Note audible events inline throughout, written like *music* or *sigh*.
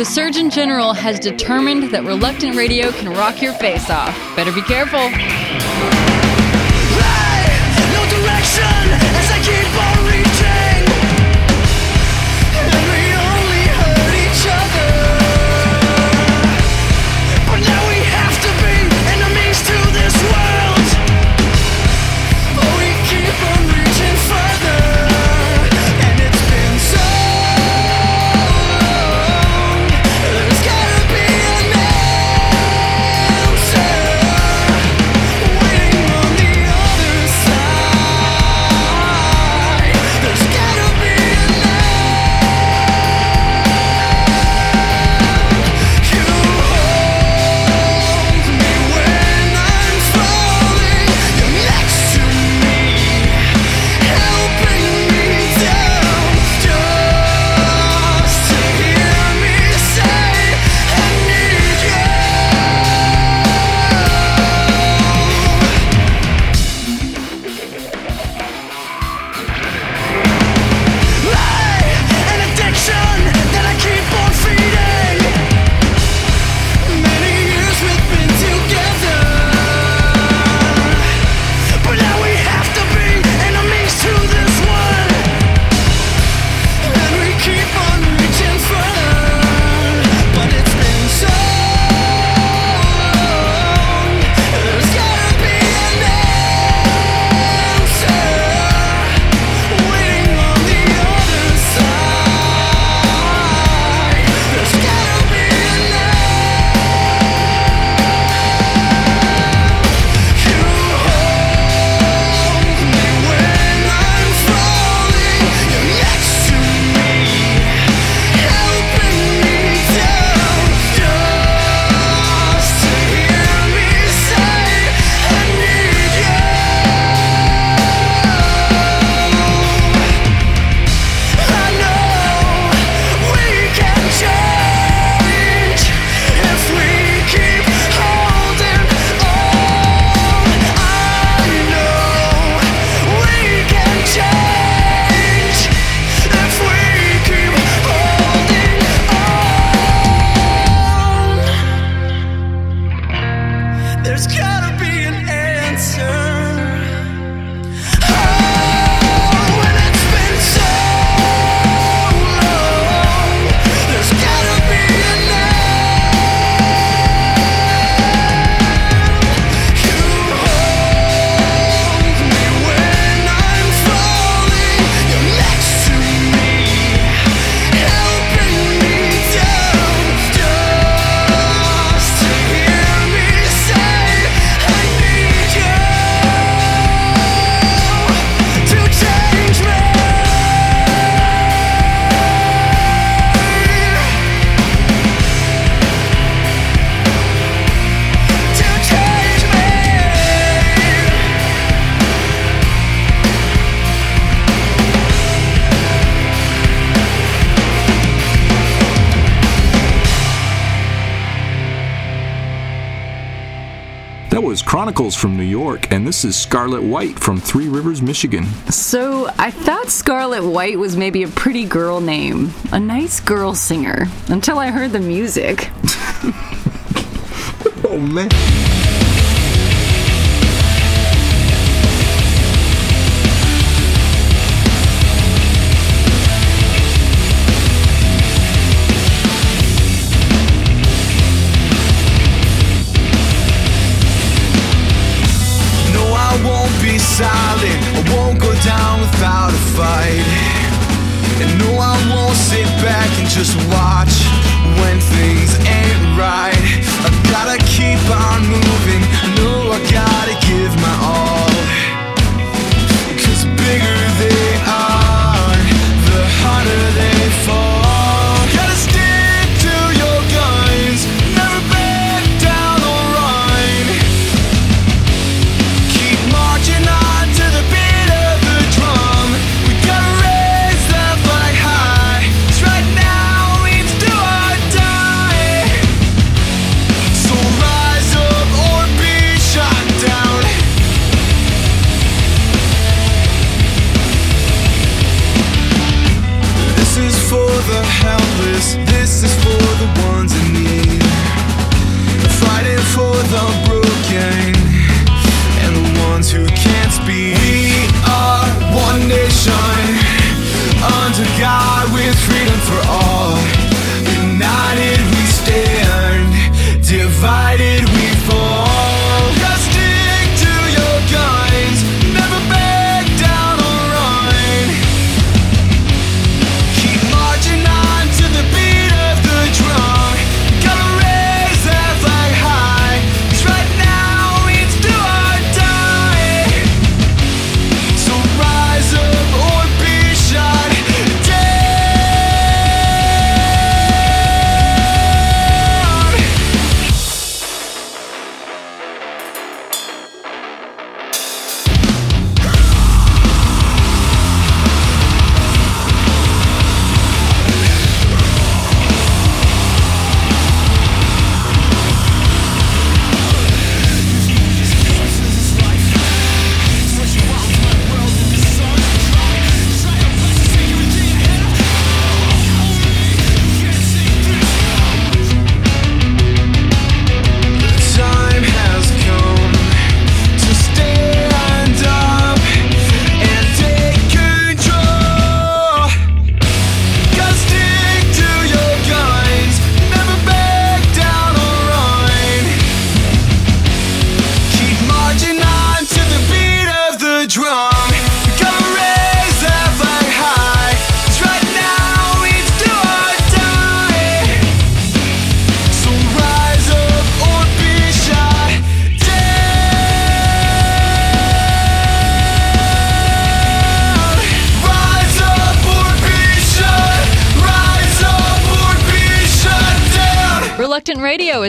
The Surgeon General has determined that reluctant radio can rock your face off. Better be careful. No from New York, and this is Scarlet White from Three Rivers, Michigan. So I thought Scarlet White was maybe a pretty girl name, a nice girl singer, until I heard the music. *laughs* oh, man. without a fight. And no, I won't sit back and just watch when things ain't right. I gotta keep on moving. No, I gotta.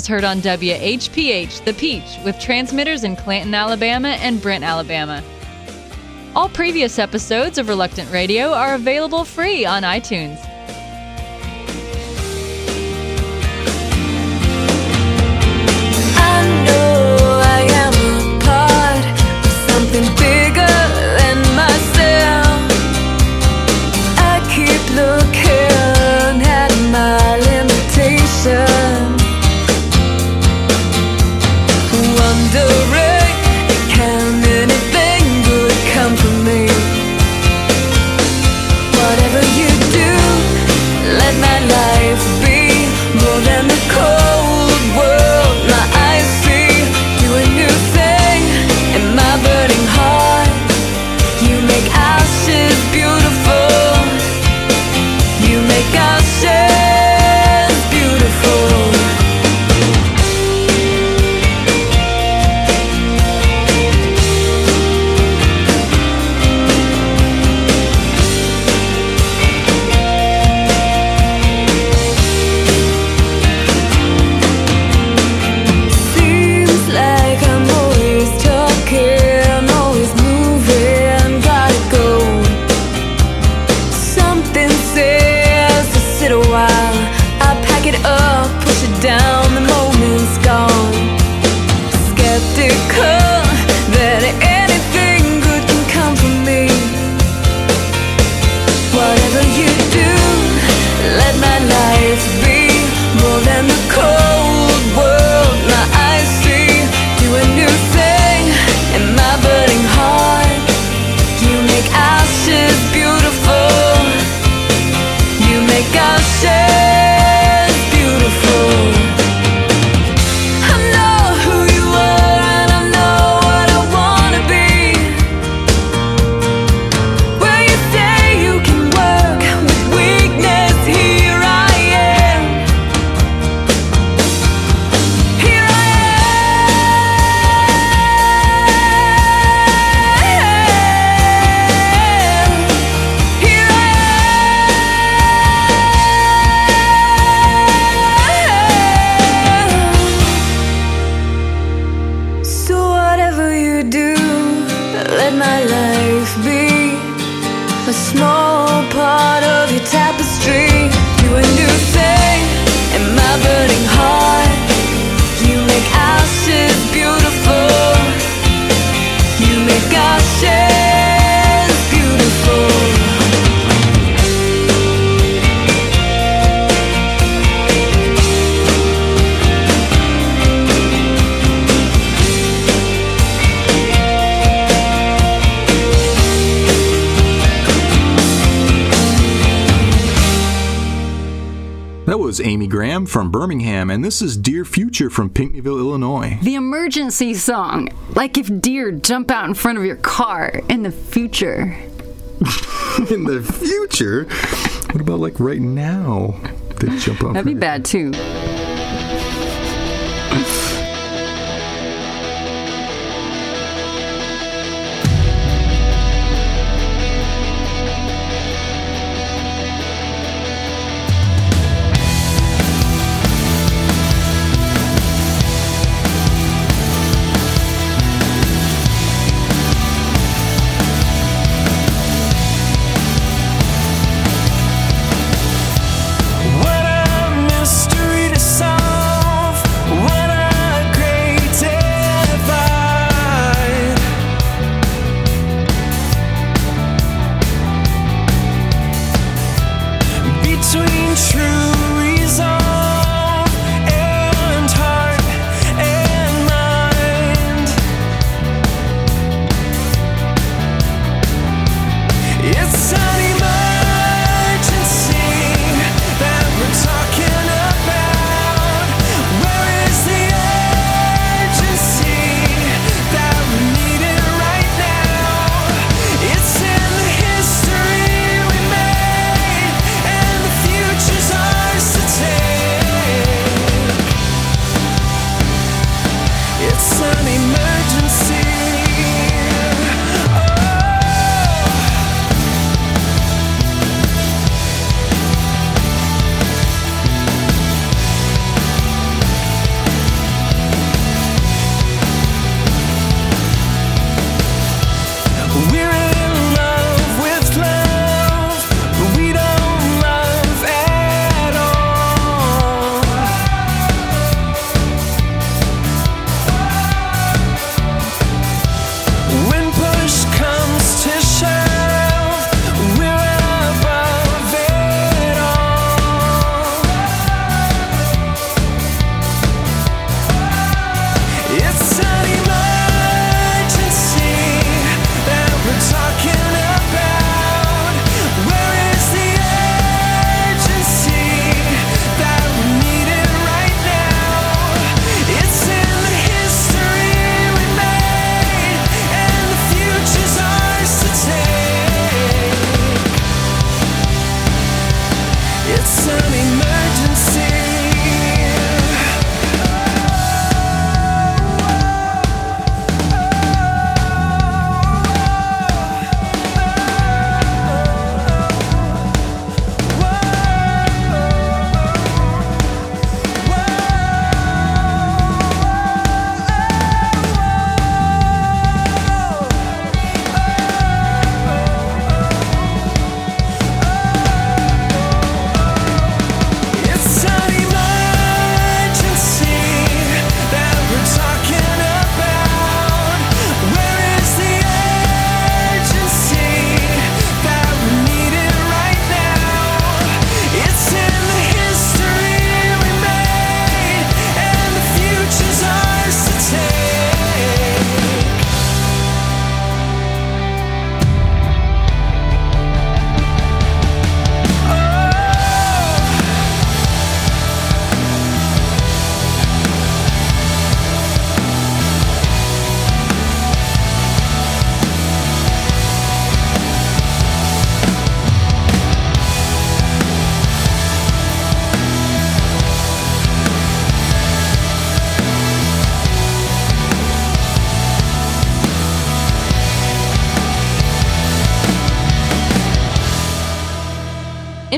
is heard on WHPH The Peach with transmitters in Clanton, Alabama and Brent, Alabama. All previous episodes of Reluctant Radio are available free on iTunes. From Birmingham, and this is Dear Future from Pinckneyville, Illinois. The emergency song. Like if deer jump out in front of your car in the future. *laughs* In the future? What about like right now? They jump out. That'd be bad too. Between true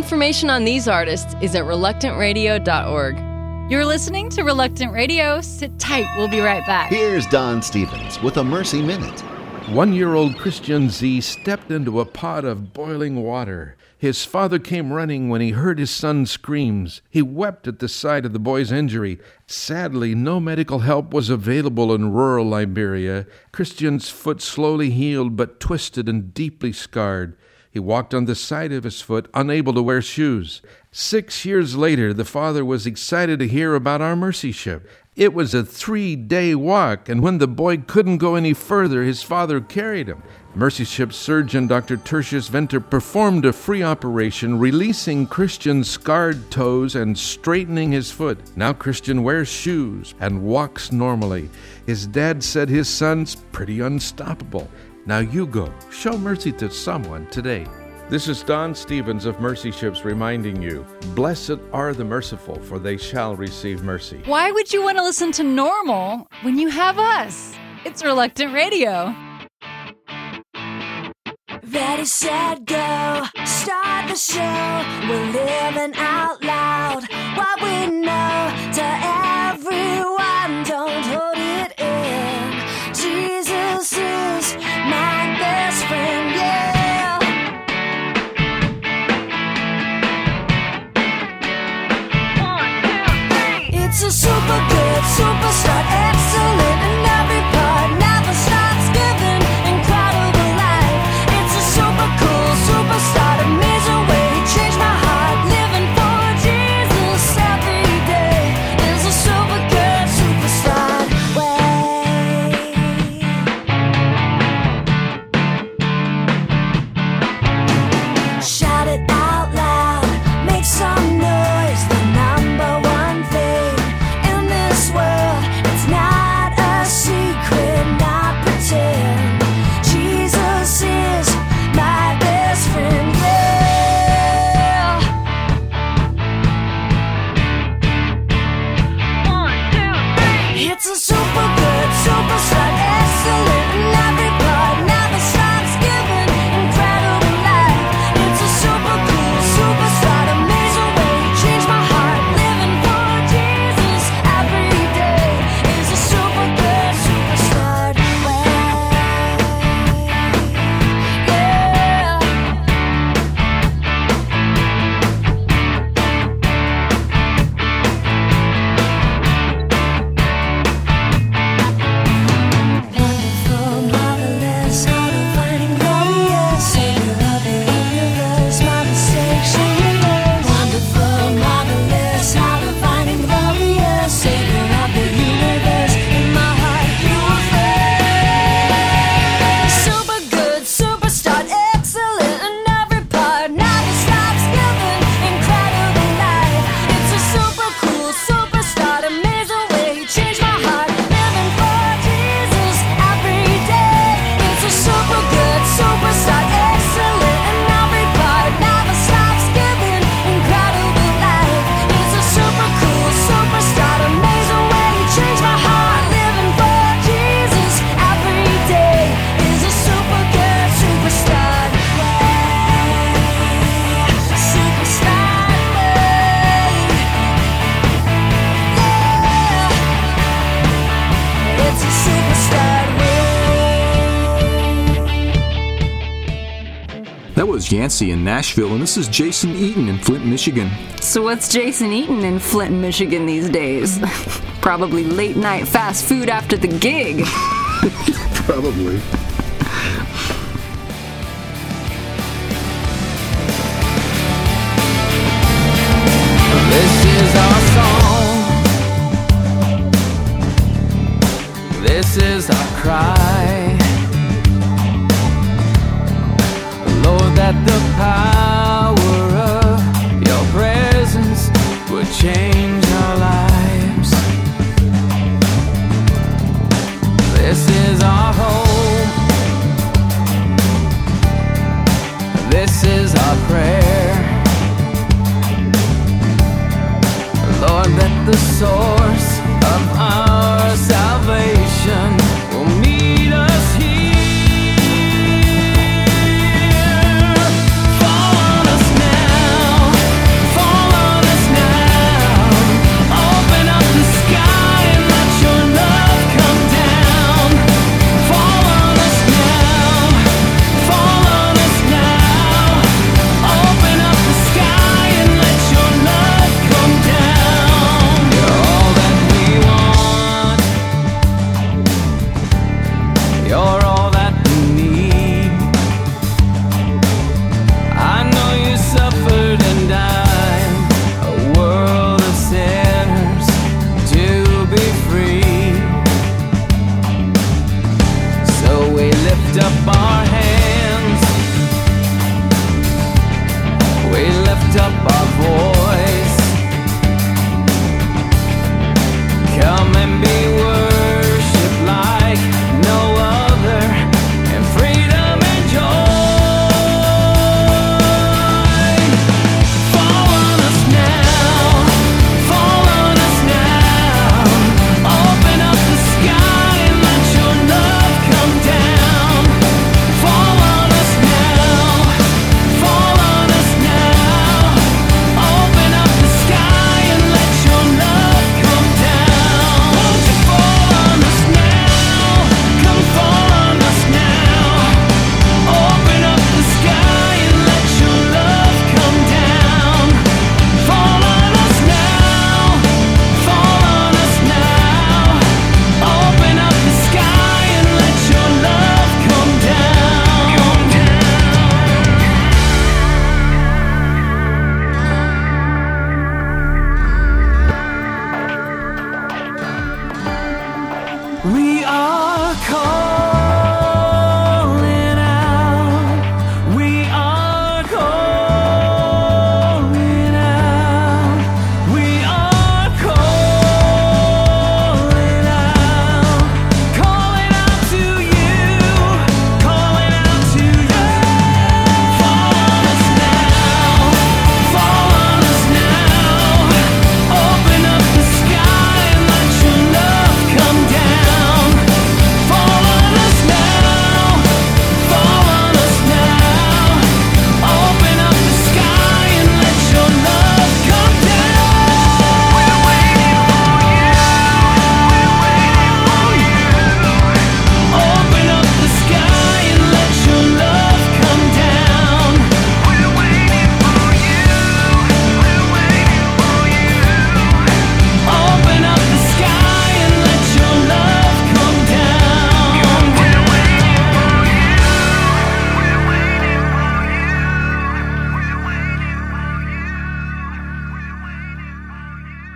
Information on these artists is at reluctantradio.org. You're listening to Reluctant Radio. Sit tight, we'll be right back. Here's Don Stevens with a Mercy Minute. One year old Christian Z stepped into a pot of boiling water. His father came running when he heard his son's screams. He wept at the sight of the boy's injury. Sadly, no medical help was available in rural Liberia. Christian's foot slowly healed, but twisted and deeply scarred. He walked on the side of his foot, unable to wear shoes. Six years later, the father was excited to hear about our mercy ship. It was a three day walk, and when the boy couldn't go any further, his father carried him. Mercy Ship's surgeon, Dr. Tertius Venter, performed a free operation, releasing Christian's scarred toes and straightening his foot. Now Christian wears shoes and walks normally. His dad said his son's pretty unstoppable. Now you go. Show mercy to someone today. This is Don Stevens of Mercy Ships reminding you Blessed are the merciful, for they shall receive mercy. Why would you want to listen to normal when you have us? It's Reluctant Radio. Ready, set, go. Start the show. We're living out loud. What we know to everyone. Don't hold was Yancy in Nashville, and this is Jason Eaton in Flint, Michigan. So what's Jason Eaton in Flint, Michigan these days? *laughs* Probably late night fast food after the gig. *laughs* Probably. This is our song. This is our cry. That the power of your presence would change our lives. This is our hope. This is our prayer. Lord, that the source of our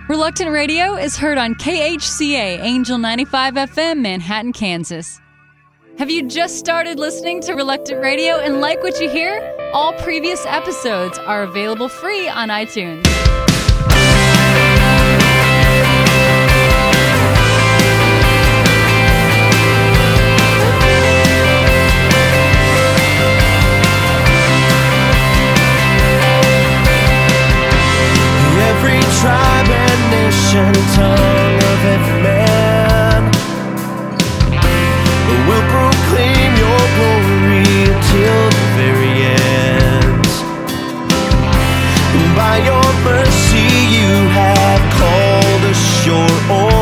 Reluctant Radio is heard on KHCA Angel 95 FM, Manhattan, Kansas. Have you just started listening to Reluctant Radio and like what you hear? All previous episodes are available free on iTunes. tongue of every man will proclaim your glory until the very end. By your mercy, you have called us your own.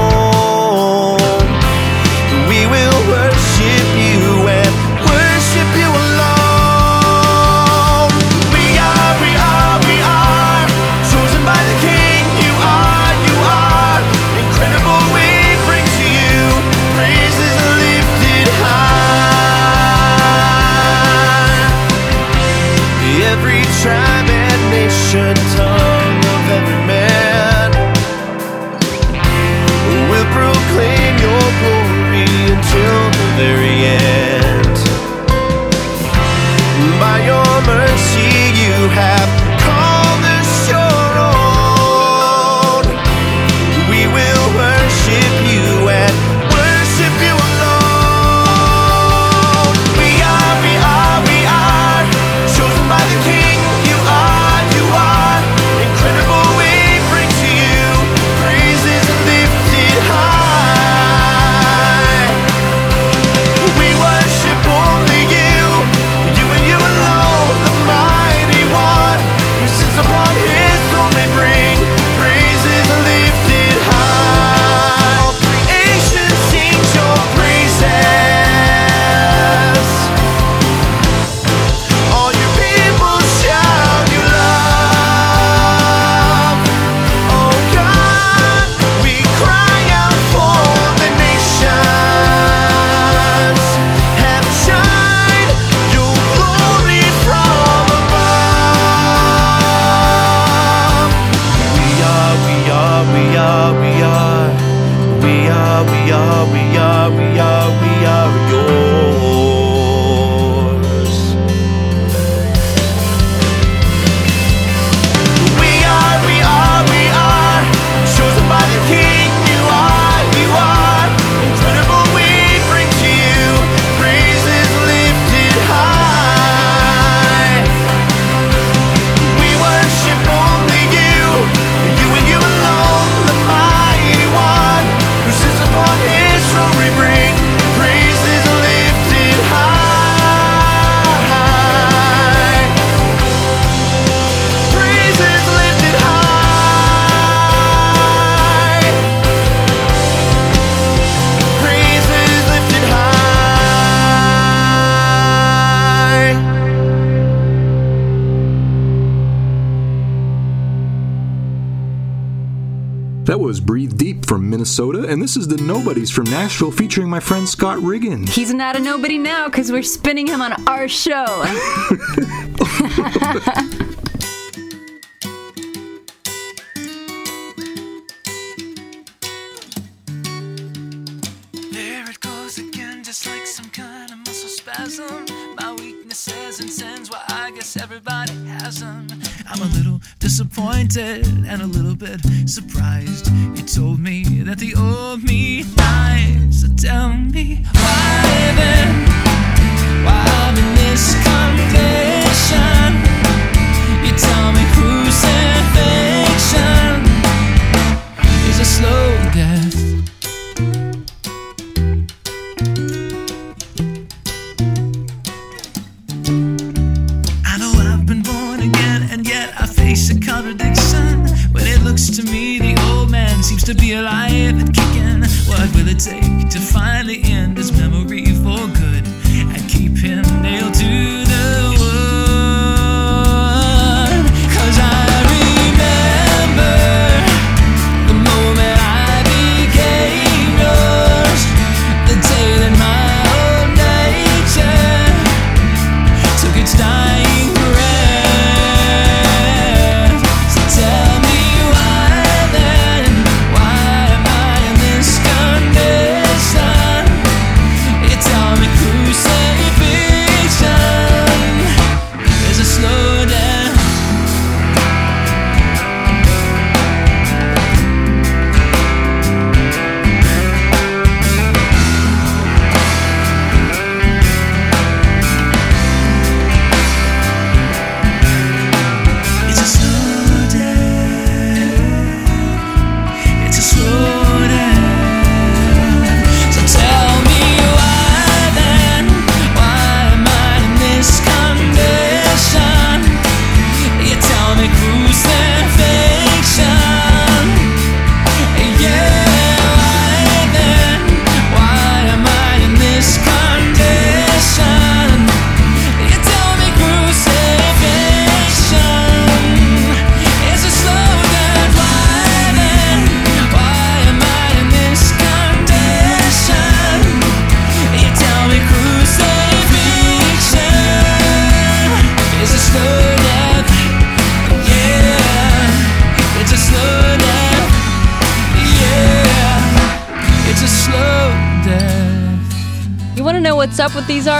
Breathe Deep from Minnesota, and this is the Nobodies from Nashville featuring my friend Scott Riggins. He's not a nobody now because we're spinning him on our show. There it goes again, just like some kind of muscle spasm. My weaknesses and sins, well, I guess everybody has them. I'm a little disappointed and a little bit surprised. You told me that the old me died. So tell me why then, why I'm in this conflict.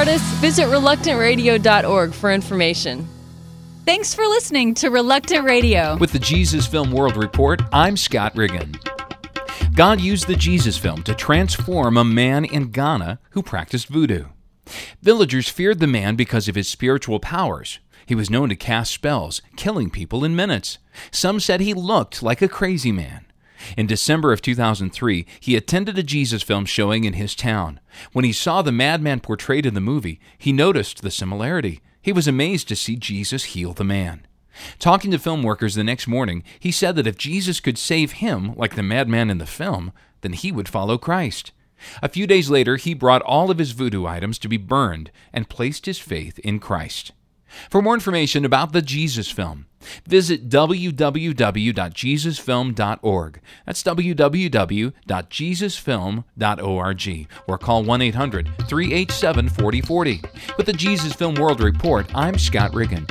Artists? Visit reluctantradio.org for information. Thanks for listening to Reluctant Radio. With the Jesus Film World Report, I'm Scott Riggin. God used the Jesus film to transform a man in Ghana who practiced voodoo. Villagers feared the man because of his spiritual powers. He was known to cast spells, killing people in minutes. Some said he looked like a crazy man. In December of 2003, he attended a Jesus film showing in his town. When he saw the madman portrayed in the movie, he noticed the similarity. He was amazed to see Jesus heal the man. Talking to film workers the next morning, he said that if Jesus could save him, like the madman in the film, then he would follow Christ. A few days later, he brought all of his voodoo items to be burned and placed his faith in Christ. For more information about the Jesus Film, visit www.jesusfilm.org. That's www.jesusfilm.org or call 1 800 387 4040. With the Jesus Film World Report, I'm Scott Riggin.